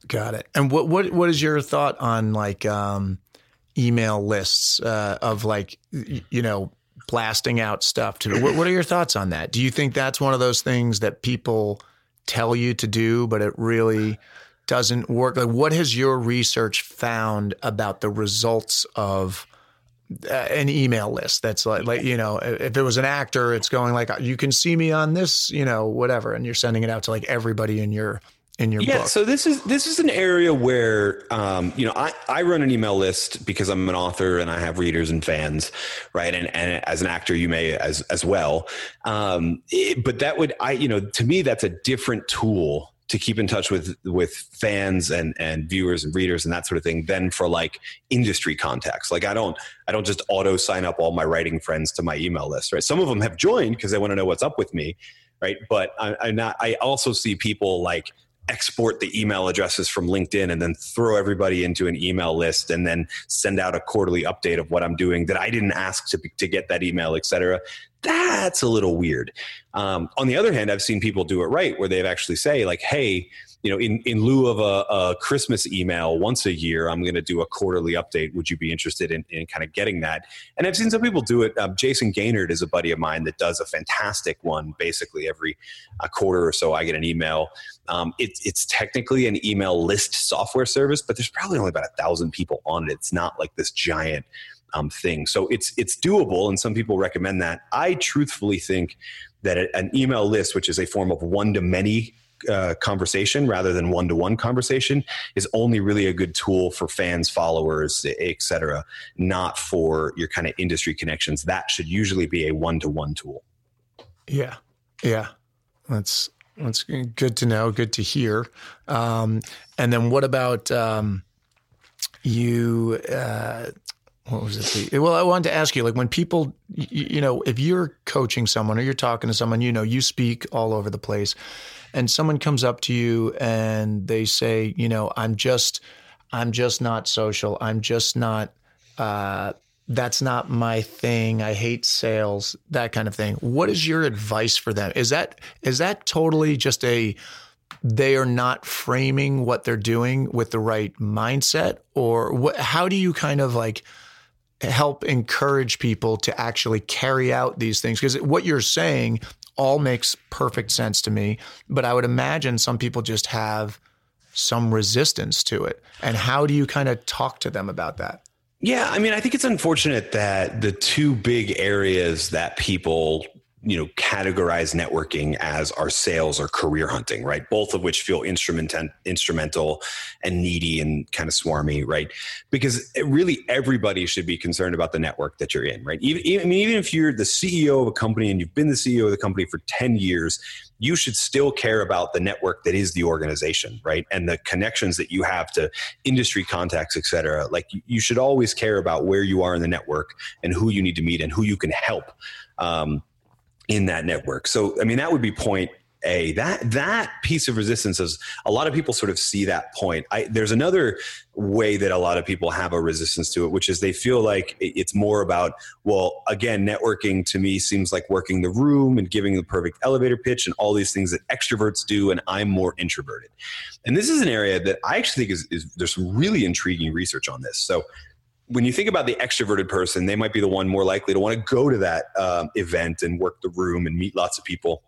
Got it. And what what what is your thought on like um, email lists uh, of like you know blasting out stuff to what, what are your thoughts on that? Do you think that's one of those things that people tell you to do, but it really doesn't work? Like, what has your research found about the results of an email list that's like, like you know if it was an actor it's going like you can see me on this you know whatever and you're sending it out to like everybody in your in your yeah, book. so this is this is an area where um, you know I, I run an email list because I'm an author and I have readers and fans, right? And and as an actor, you may as as well. Um, it, but that would I you know to me that's a different tool to keep in touch with with fans and and viewers and readers and that sort of thing than for like industry contacts. Like I don't I don't just auto sign up all my writing friends to my email list, right? Some of them have joined because they want to know what's up with me, right? But I, I not I also see people like export the email addresses from LinkedIn and then throw everybody into an email list and then send out a quarterly update of what I'm doing that I didn't ask to, to get that email, et cetera. That's a little weird. Um, on the other hand, I've seen people do it right where they've actually say like, Hey, you know, in, in lieu of a, a Christmas email once a year, I'm going to do a quarterly update. Would you be interested in, in kind of getting that? And I've seen some people do it. Um, Jayson Gaignard is a buddy of mine that does a fantastic one. Basically, every a quarter or so, I get an email. Um, it, it's technically an email list software service, but there's probably only about a thousand people on it. It's not like this giant um, thing. So it's it's doable, and some people recommend that. I truthfully think that an email list, which is a form of one to many uh, conversation rather than one to one conversation is only really a good tool for fans, followers, etc. Not for your kind of industry connections. That should usually be a one to one tool. Yeah, yeah, that's that's good to know. Good to hear. Um, and then what about um, you? Uh, what was it? Well, I wanted to ask you, like when people, you, you know, if you're coaching someone or you're talking to someone, you know, you speak all over the place and someone comes up to you and they say, you know, I'm just, I'm just not social. I'm just not, uh, that's not my thing. I hate sales, that kind of thing. What is your advice for them? Is that, is that totally just a, they are not framing what they're doing with the right mindset or what, how do you kind of like, help encourage people to actually carry out these things because what you're saying all makes perfect sense to me. But I would imagine some people just have some resistance to it. And how do you kind of talk to them about that? Yeah, I mean, I think it's unfortunate that the two big areas that people you know categorize networking as our sales or career hunting right? Both of which feel instrumental instrumental and needy and kind of swarmy right? Because really everybody should be concerned about the network that you're in right? Even, even, I mean, even if you're the ceo of a company and you've been the ceo of the company for 10 years you should still care about the network that is the organization right? And the connections that you have to industry contacts et cetera. Like you should always care about where you are in the network and who you need to meet and who you can help. Um, in that network. So, I mean, that would be point a. That that piece of resistance is a lot of people sort of see that point. I, there's another way that a lot of people have a resistance to it which is they feel like it's more about well again networking to me seems like working the room and giving the perfect elevator pitch and all these things that extroverts do and i'm more introverted. And this is an area that i actually think is, is there's some really intriguing research on this. So when you think about the extroverted person, they might be the one more likely to want to go to that um, event and work the room and meet lots of people.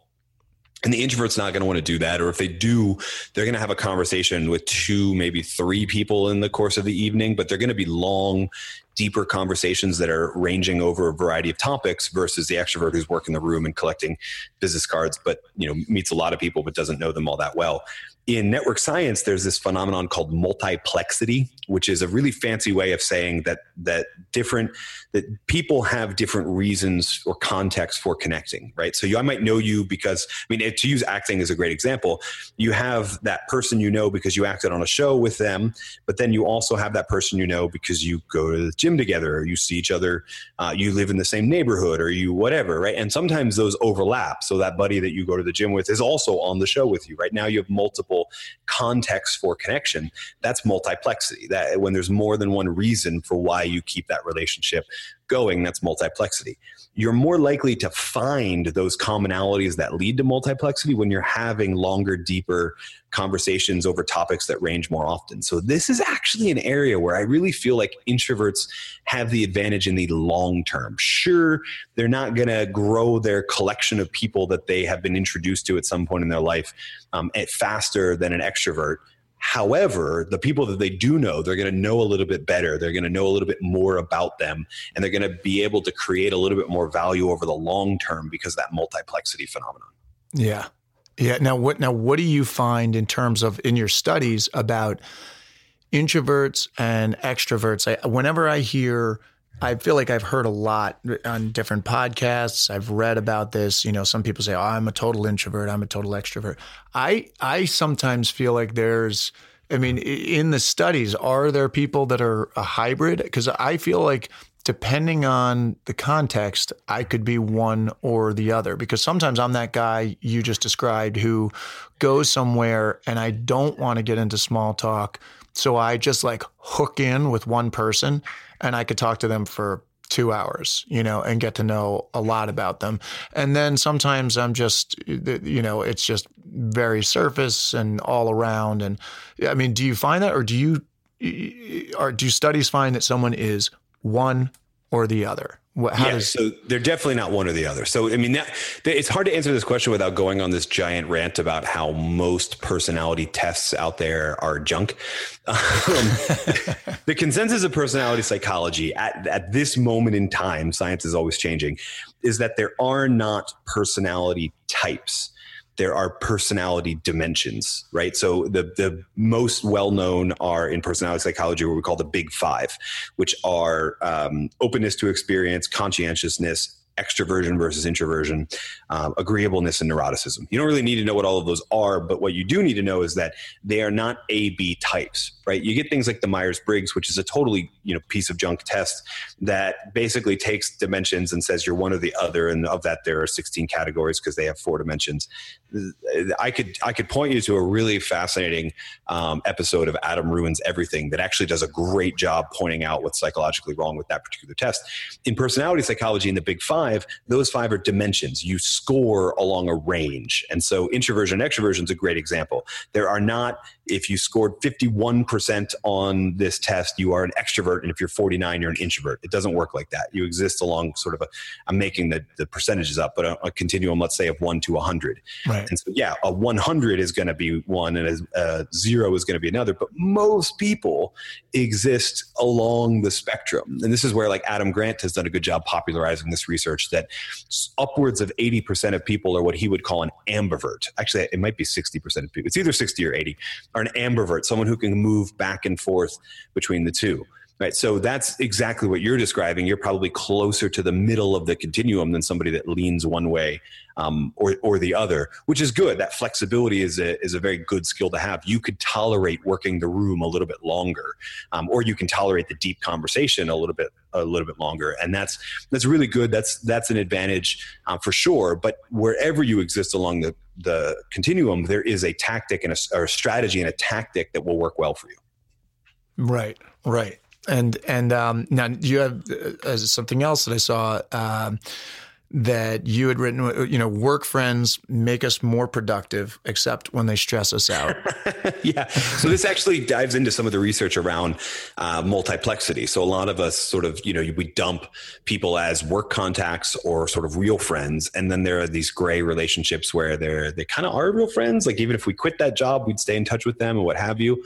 And the introvert's not going to want to do that. Or if they do, they're going to have a conversation with two, maybe three people in the course of the evening, but they're going to be long, deeper conversations that are ranging over a variety of topics versus the extrovert who's working the room and collecting business cards, but you know, meets a lot of people, but doesn't know them all that well in network science there's this phenomenon called multiplexity which is a really fancy way of saying that that different that people have different reasons or contexts for connecting right? So you, i might know you because i mean to use acting as a great example you have that person you know because you acted on a show with them but then you also have that person you know because you go to the gym together or you see each other uh, you live in the same neighborhood or you whatever right? And sometimes those overlap. So that buddy that you go to the gym with is also on the show with you right? Now you have multiple multiple contexts for connection, that's multiplexity. That when there's more than one reason for why you keep that relationship going, that's multiplexity. You're more likely to find those commonalities that lead to multiplexity when you're having longer, deeper conversations over topics that range more often. So, this is actually an area where I really feel like introverts have the advantage in the long term. Sure, they're not going to grow their collection of people that they have been introduced to at some point in their life um, faster than an extrovert However, the people that they do know, they're going to know a little bit better. They're going to know a little bit more about them, and they're going to be able to create a little bit more value over the long term because that multiplexity phenomenon. Yeah, yeah. Now, what now? What do you find in terms of in your studies about introverts and extroverts? I, whenever I hear I feel like I've heard a lot on different podcasts. I've read about this. You know, some people say, "Oh, I'm a total introvert. I'm a total extrovert." I I sometimes feel like there's I mean, in the studies, are there people that are a hybrid? Because I feel like depending on the context, I could be one or the other. Because sometimes I'm that guy you just described who goes somewhere and I don't want to get into small talk. So I just like hook in with one person and I could talk to them for two hours, you know, and get to know a lot about them. And then sometimes I'm just, you know, it's just very surface and all around. And I mean, do you find that, or do you, or do studies find that someone is one or the other? How yeah, does- so they're definitely not one or the other. So I mean, that, it's hard to answer this question without going on this giant rant about how most personality tests out there are junk. Um, <laughs> the consensus of personality psychology at at this moment in time, science is always changing, is that there are not personality types there are personality dimensions, right? So the the most well known are in personality psychology what we call the big five, which are um, openness to experience, conscientiousness, extroversion versus introversion, um, agreeableness, and neuroticism. You don't really need to know what all of those are, but what you do need to know is that they are not A B types, right? You get things like the Myers Briggs, which is a totally you know piece of junk test that basically takes dimensions and says you're one or the other, and of that there are 16 categories because they have four dimensions. I could I could point you to a really fascinating um, episode of Adam Ruins Everything that actually does a great job pointing out what's psychologically wrong with that particular test. In personality psychology, in the Big Five, those five are dimensions. You score along a range, and so introversion and extroversion is a great example. There are not if you scored 51% on this test, you are an extrovert. And if you're 49, you're an introvert. It doesn't work like that. You exist along sort of a, I'm making the, the percentages up, but a, a continuum, let's say, of one to 100. Right. And so, yeah, a 100 is going to be one and a, a zero is going to be another. But most people exist along the spectrum. And this is where, like, Adam Grant has done a good job popularizing this research that upwards of 80% of people are what he would call an ambivert. Actually, it might be 60% of people. It's either 60 or 80 are an ambivert, someone who can move back and forth between the two. Right. So that's exactly what you're describing. You're probably closer to the middle of the continuum than somebody that leans one way um, or, or the other, which is good. That flexibility is a, is a very good skill to have. You could tolerate working the room a little bit longer, um, or you can tolerate the deep conversation a little bit a little bit longer, and that's that's really good. That's that's an advantage um, for sure. But wherever you exist along the the continuum, there is a tactic and a, or a strategy and a tactic that will work well for you. Right. Right. And and um, now you have uh, something else that I saw. Um, that you had written, you know, work friends make us more productive, except when they stress us out. <laughs> yeah. So this actually dives into some of the research around uh, multiplexity. So a lot of us sort of, you know, we dump people as work contacts or sort of real friends, and then there are these gray relationships where they're they kind of are real friends. Like even if we quit that job, we'd stay in touch with them and what have you.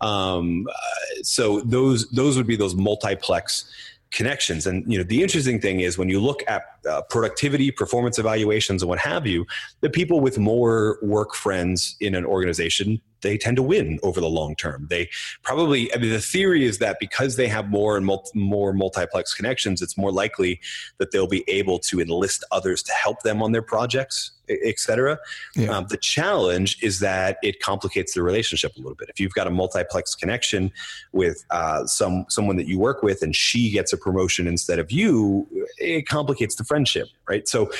Um, uh, so those those would be those multiplex connections. And you know, the interesting thing is when you look at uh, productivity, performance evaluations, and what have you, the people with more work friends in an organization they tend to win over the long term. They probably, I mean, the theory is that because they have more and multi, more multiplex connections, it's more likely that they'll be able to enlist others to help them on their projects etc. Yeah. Um, the challenge is that it complicates the relationship a little bit. If you've got a multiplex connection with uh, some someone that you work with, and she gets a promotion instead of you, it complicates the friendship, right? So,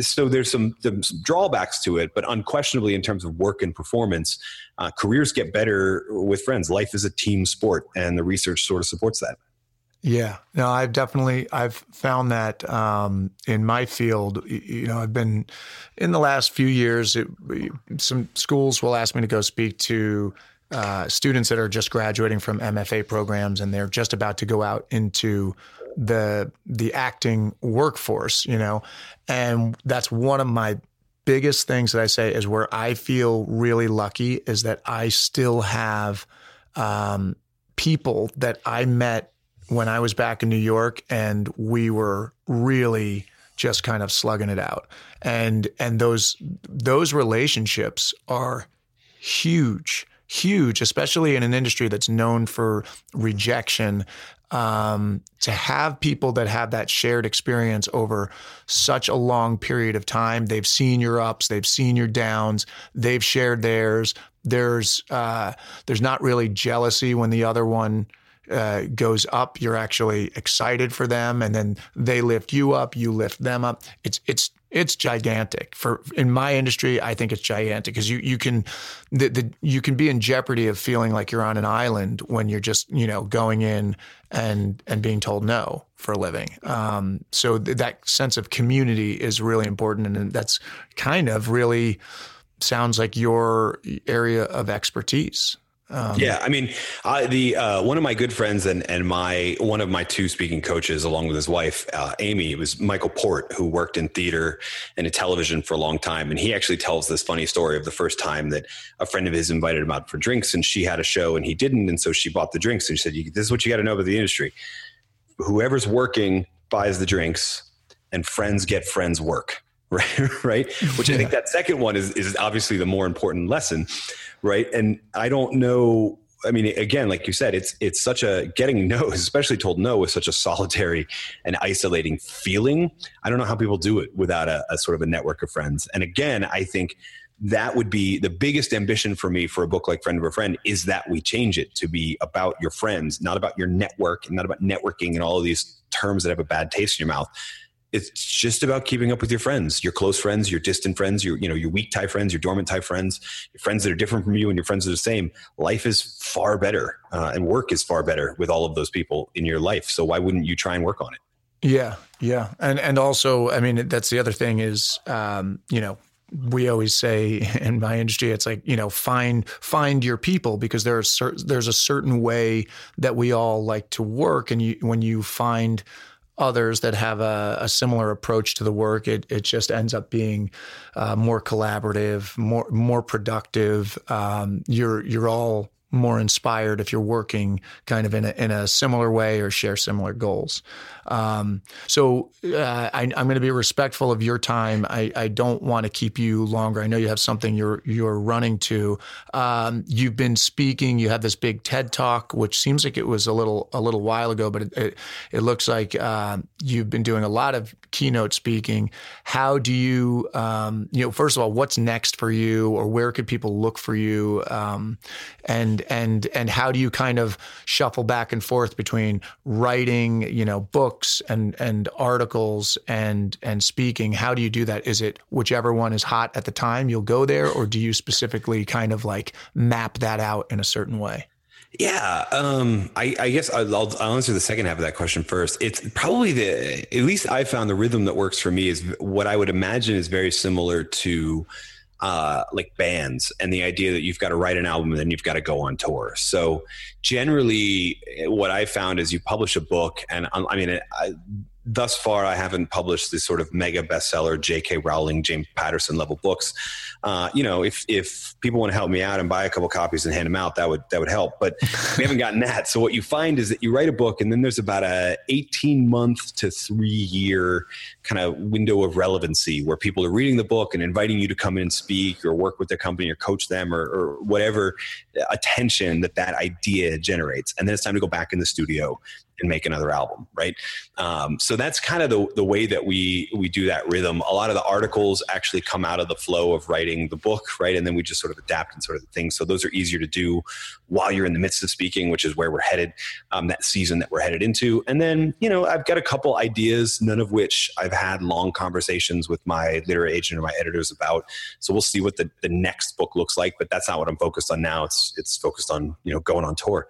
so there's some, some drawbacks to it, but unquestionably, in terms of work and performance, uh, careers get better with friends. Life is a team sport, and the research sort of supports that. Yeah, no, I've definitely I've found that um, in my field. You know, I've been in the last few years. It, some schools will ask me to go speak to uh, students that are just graduating from MFA programs, and they're just about to go out into the the acting workforce. You know, and that's one of my biggest things that I say is where I feel really lucky is that I still have um, people that I met when I was back in New York and we were really just kind of slugging it out. And and those those relationships are huge, huge, especially in an industry that's known for rejection. Um, to have people that have that shared experience over such a long period of time, they've seen your ups, they've seen your downs, they've shared theirs. There's uh, there's not really jealousy when the other one uh, goes up, you're actually excited for them, and then they lift you up, you lift them up. It's it's it's gigantic for in my industry. I think it's gigantic because you you can the, the you can be in jeopardy of feeling like you're on an island when you're just you know going in and and being told no for a living. Um, so th- that sense of community is really important, and that's kind of really sounds like your area of expertise. Um, yeah, I mean, I, the uh, one of my good friends and and my one of my two speaking coaches, along with his wife uh, Amy, was Michael Port, who worked in theater and in television for a long time, and he actually tells this funny story of the first time that a friend of his invited him out for drinks, and she had a show and he didn't, and so she bought the drinks, and she said, "This is what you got to know about the industry: whoever's working buys the drinks, and friends get friends work." Right, <laughs> right. Which I think that second one is is obviously the more important lesson right? And I don't know. I mean, again, like you said, it's it's such a getting no, <laughs> especially told no, is such a solitary and isolating feeling. I don't know how people do it without a, a sort of a network of friends. And again, I think that would be the biggest ambition for me for a book like friend of a friend is that we change it to be about your friends not about your network and not about networking and all of these terms that have a bad taste in your mouth it's just about keeping up with your friends, your close friends, your distant friends, your you know your weak tie friends, your dormant tie friends, your friends that are different from you, and your friends that are the same. Life is far better, uh, and work is far better with all of those people in your life. So why wouldn't you try and work on it? Yeah, yeah, and and also, I mean, that's the other thing is, um, you know, we always say <laughs> in my industry it's like you know find find your people because there's there's a certain way that we all like to work and you when you find others that have a, a, similar approach to the work, it, it just ends up being uh, more collaborative, more more productive. Um, you're you're all more inspired if you're working kind of in a, in a similar way or share similar goals. Um, so uh, I, am going to be respectful of your time. I, I, don't want to keep you longer. I know you have something you're you're running to. Um, you've been speaking. You had this big TED talk, which seems like it was a little a little while ago, but it it, it looks like uh, you've been doing a lot of keynote speaking. How do you um, you know first of all, what's next for you, or where could people look for you, um, and and and how do you kind of shuffle back and forth between writing, you know, books books and and articles and and speaking how do you do that is it whichever one is hot at the time you'll go there or do you specifically kind of like map that out in a certain way yeah, um, I, I, guess I'll, I'll, answer the second half of that question first. It's probably the, at least I found the rhythm that works for me is what I would imagine is very similar to uh, like bands and the idea that you've got to write an album and then you've got to go on tour. So generally, what I found is you publish a book, and I mean, I, thus far, I haven't published this sort of mega bestseller J.K. Rowling, James Patterson level books. Uh, you know, if if people want to help me out and buy a couple copies and hand them out, that would that would help. But <laughs> we haven't gotten that. So what you find is that you write a book, and then there's about a 18 month to three year kind of window of relevancy where people are reading the book and inviting you to come in and speak or work with their company or coach them or, or whatever attention that that idea generates. And then it's time to go back in the studio and make another album, right? Um, so that's kind of the, the way that we we do that rhythm. A lot of the articles actually come out of the flow of writing the book, right? And then we just sort of adapt and sort of the things. So those are easier to do while you're in the midst of speaking, which is where we're headed, um, that season that we're headed into. And then, you know, I've got a couple ideas, none of which I've had long conversations with my literary agent or my editors about. So we'll see what the, the next book looks like, but that's not what I'm focused on now. It's it's focused on, you know, going on tour.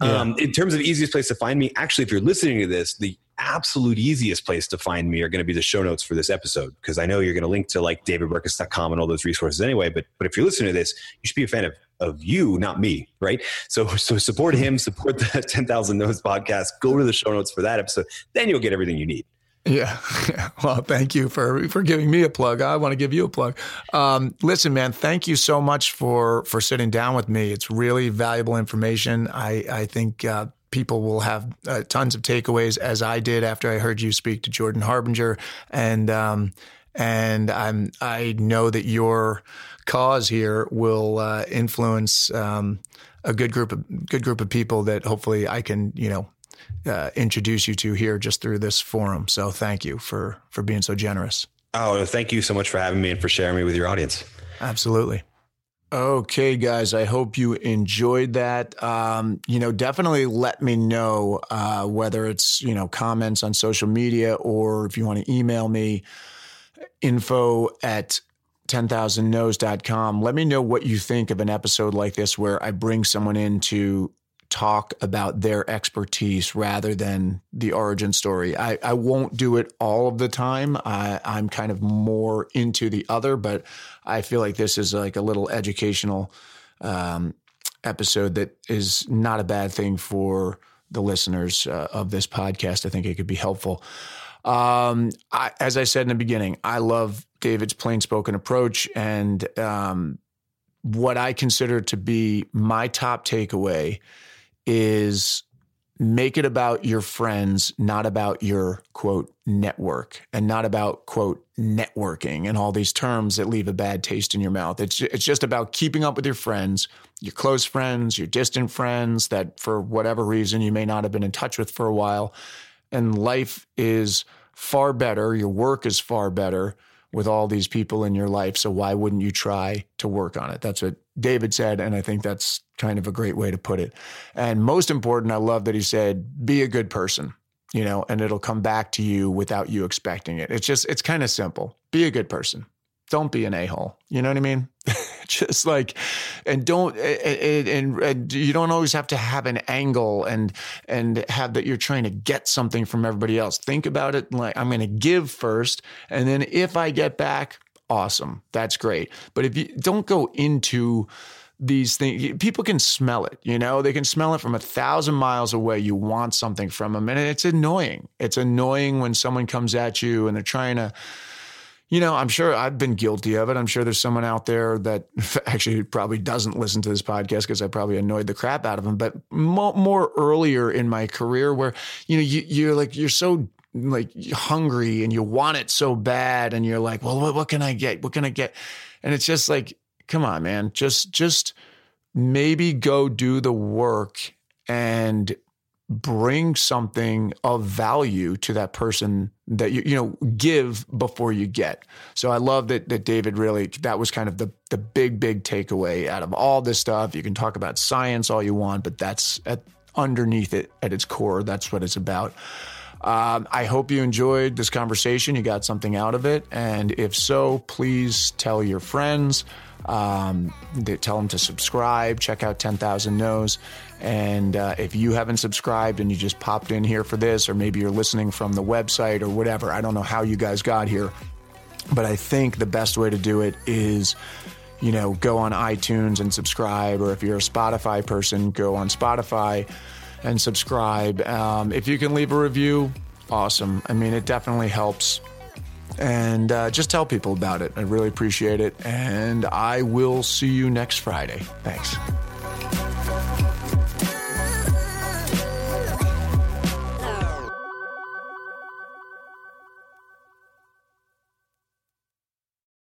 Um, in terms of easiest place to find me, actually, if you're listening to this, the absolute easiest place to find me are going to be the show notes for this episode because I know you're going to link to like davidburkus.com and all those resources anyway. But but if you're listening to this, you should be a fan of of you, not me, right? So so support him, support the <laughs> 10,000 No's podcast. Go to the show notes for that episode. Then you'll get everything you need. Yeah. <laughs> Well, thank you for for giving me a plug. I want to give you a plug. Um, listen, man, thank you so much for for sitting down with me. It's really valuable information. I I think uh, people will have uh, tons of takeaways, as I did after I heard you speak to Jordan Harbinger, and um, and I'm I know that your cause here will uh, influence um, a good group of good group of people that hopefully I can you know uh, introduce you to here just through this forum. So thank you for for being so generous. Oh, thank you so much for having me and for sharing me with your audience. Absolutely. Okay, guys, I hope you enjoyed that. Um, you know, definitely let me know uh, whether it's, you know, comments on social media or if you want to email me info at 10,000nos.com. Let me know what you think of an episode like this where I bring someone in to talk about their expertise rather than the origin story. I, I won't do it all of the time. I, I'm kind of more into the other, but I feel like this is like a little educational um, episode that is not a bad thing for the listeners uh, of this podcast. I think it could be helpful. Um, I, as I said in the beginning, I love David's plain spoken approach and um, what I consider to be my top takeaway is make it about your friends, not about your quote network and not about quote networking and all these terms that leave a bad taste in your mouth. It's it's just about keeping up with your friends, your close friends, your distant friends that for whatever reason you may not have been in touch with for a while. And life is far better, your work is far better with all these people in your life. So why wouldn't you try to work on it? That's what David said. And I think that's kind of a great way to put it. And most important, I love that he said, be a good person, you know, and it'll come back to you without you expecting it. It's just, it's kind of simple. Be a good person. Don't be an a hole. You know what I mean? <laughs> just like, and don't, and, and, and, you don't always have to have an angle and, and have that you're trying to get something from everybody else. Think about it like, I'm going to give first. And then if I get back, awesome. That's great. But if you don't go into these things, people can smell it, you know, they can smell it from a thousand miles away. You want something from them. And it's annoying. It's annoying when someone comes at you and they're trying to, you know, I'm sure I've been guilty of it. I'm sure there's someone out there that <laughs> actually probably doesn't listen to this podcast because I probably annoyed the crap out of them. But more, earlier in my career, where you know you, you're like you're so like hungry and you want it so bad and you're like well what, what can i get what can i get and it's just like come on man just just maybe go do the work and bring something of value to that person that you you know give before you get. So I love that that David really that was kind of the the big big takeaway out of all this stuff. You can talk about science all you want, but that's at underneath it at its core. That's what it's about. Um, I hope you enjoyed this conversation. You got something out of it. And if so, please tell your friends. Um, tell them to subscribe. Check out 10,000 No's. And uh, if you haven't subscribed and you just popped in here for this, or maybe you're listening from the website or whatever, I don't know how you guys got here. But I think the best way to do it is you know, go on iTunes and subscribe, or if you're a Spotify person, go on Spotify and subscribe. Um, if you can leave a review, awesome. I mean, it definitely helps. And uh, just tell people about it. I really appreciate it. And I will see you next Friday. Thanks.